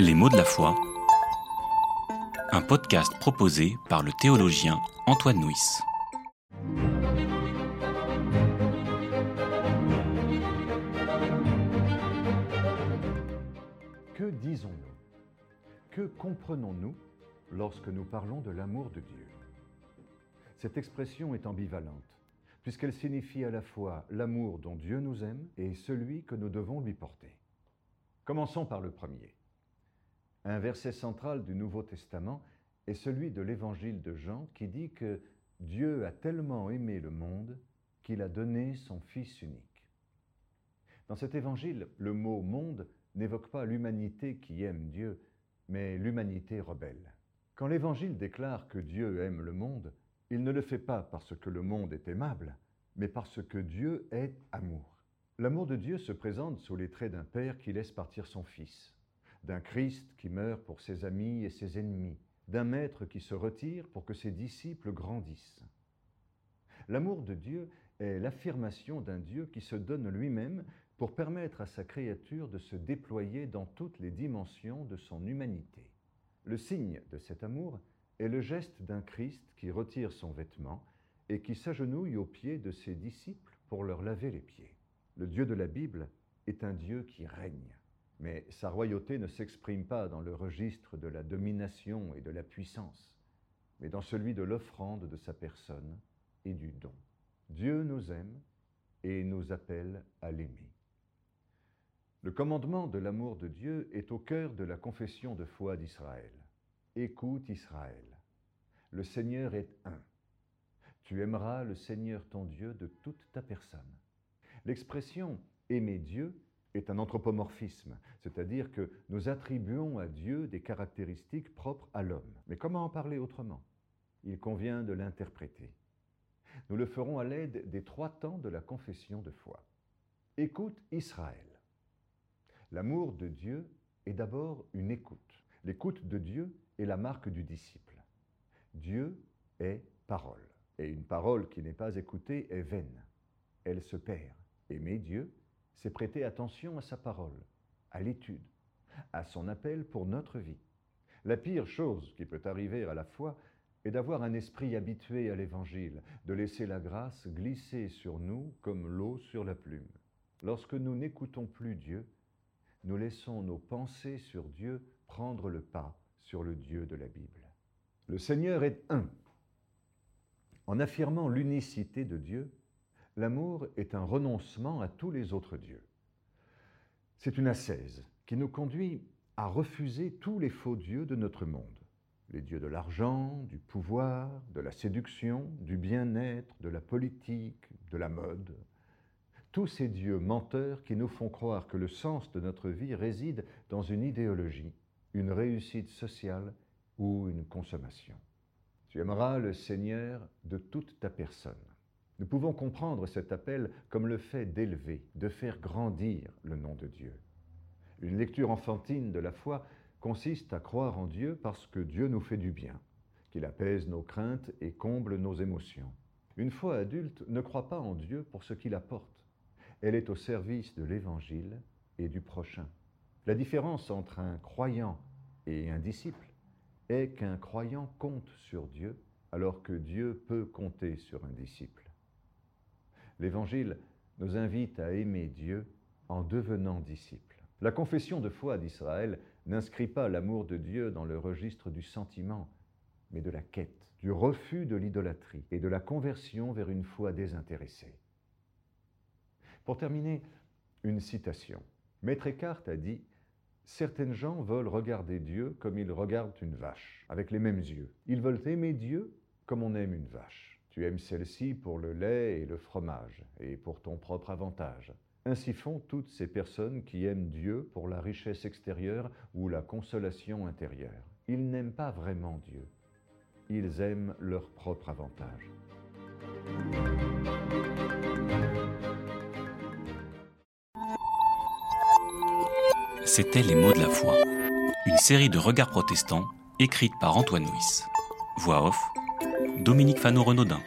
Les mots de la foi. Un podcast proposé par le théologien Antoine Nuis. Que disons-nous? Que comprenons-nous lorsque nous parlons de l'amour de Dieu? Cette expression est ambivalente, puisqu'elle signifie à la fois l'amour dont Dieu nous aime et celui que nous devons lui porter. Commençons par le premier. Un verset central du Nouveau Testament est celui de l'Évangile de Jean qui dit que Dieu a tellement aimé le monde qu'il a donné son Fils unique. Dans cet évangile, le mot monde n'évoque pas l'humanité qui aime Dieu, mais l'humanité rebelle. Quand l'évangile déclare que Dieu aime le monde, il ne le fait pas parce que le monde est aimable, mais parce que Dieu est amour. L'amour de Dieu se présente sous les traits d'un Père qui laisse partir son Fils, d'un Christ qui meurt pour ses amis et ses ennemis, d'un Maître qui se retire pour que ses disciples grandissent. L'amour de Dieu est l'affirmation d'un Dieu qui se donne lui-même pour permettre à sa créature de se déployer dans toutes les dimensions de son humanité. Le signe de cet amour est le geste d'un Christ qui retire son vêtement et qui s'agenouille aux pieds de ses disciples pour leur laver les pieds. Le Dieu de la Bible est un Dieu qui règne, mais sa royauté ne s'exprime pas dans le registre de la domination et de la puissance, mais dans celui de l'offrande de sa personne et du don. Dieu nous aime et nous appelle à l'aimer. Le commandement de l'amour de Dieu est au cœur de la confession de foi d'Israël. Écoute Israël, le Seigneur est un. Tu aimeras le Seigneur ton Dieu de toute ta personne. L'expression aimer Dieu est un anthropomorphisme, c'est-à-dire que nous attribuons à Dieu des caractéristiques propres à l'homme. Mais comment en parler autrement? Il convient de l'interpréter. Nous le ferons à l'aide des trois temps de la confession de foi. Écoute Israël. L'amour de Dieu est d'abord une écoute. L'écoute de Dieu est la marque du disciple. Dieu est parole. Et une parole qui n'est pas écoutée est vaine. Elle se perd. Aimer Dieu, c'est prêter attention à sa parole, à l'étude, à son appel pour notre vie. La pire chose qui peut arriver à la foi est d'avoir un esprit habitué à l'Évangile, de laisser la grâce glisser sur nous comme l'eau sur la plume. Lorsque nous n'écoutons plus Dieu, nous laissons nos pensées sur Dieu prendre le pas sur le Dieu de la Bible. Le Seigneur est un. En affirmant l'unicité de Dieu, l'amour est un renoncement à tous les autres dieux. C'est une ascèse qui nous conduit à refuser tous les faux dieux de notre monde. Les dieux de l'argent, du pouvoir, de la séduction, du bien-être, de la politique, de la mode, tous ces dieux menteurs qui nous font croire que le sens de notre vie réside dans une idéologie, une réussite sociale ou une consommation. Tu aimeras le Seigneur de toute ta personne. Nous pouvons comprendre cet appel comme le fait d'élever, de faire grandir le nom de Dieu. Une lecture enfantine de la foi consiste à croire en Dieu parce que Dieu nous fait du bien, qu'il apaise nos craintes et comble nos émotions. Une foi adulte ne croit pas en Dieu pour ce qu'il apporte, elle est au service de l'Évangile et du prochain. La différence entre un croyant et un disciple est qu'un croyant compte sur Dieu alors que Dieu peut compter sur un disciple. L'Évangile nous invite à aimer Dieu en devenant disciples. La confession de foi d'Israël n'inscrit pas l'amour de Dieu dans le registre du sentiment, mais de la quête, du refus de l'idolâtrie et de la conversion vers une foi désintéressée. Pour terminer, une citation. Maître Eckhart a dit Certaines gens veulent regarder Dieu comme ils regardent une vache, avec les mêmes yeux. Ils veulent aimer Dieu comme on aime une vache. Tu aimes celle-ci pour le lait et le fromage, et pour ton propre avantage. Ainsi font toutes ces personnes qui aiment Dieu pour la richesse extérieure ou la consolation intérieure. Ils n'aiment pas vraiment Dieu. Ils aiment leur propre avantage. C'était Les mots de la foi, une série de regards protestants écrite par Antoine Nuis. Voix off, Dominique Fano-Renaudin.